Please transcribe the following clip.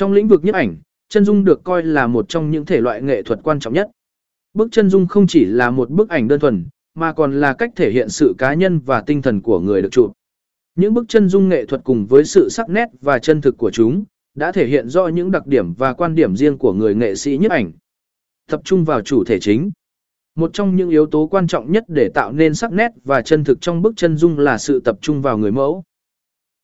Trong lĩnh vực nhiếp ảnh, chân dung được coi là một trong những thể loại nghệ thuật quan trọng nhất. Bức chân dung không chỉ là một bức ảnh đơn thuần, mà còn là cách thể hiện sự cá nhân và tinh thần của người được chụp. Những bức chân dung nghệ thuật cùng với sự sắc nét và chân thực của chúng, đã thể hiện rõ những đặc điểm và quan điểm riêng của người nghệ sĩ nhiếp ảnh. Tập trung vào chủ thể chính. Một trong những yếu tố quan trọng nhất để tạo nên sắc nét và chân thực trong bức chân dung là sự tập trung vào người mẫu.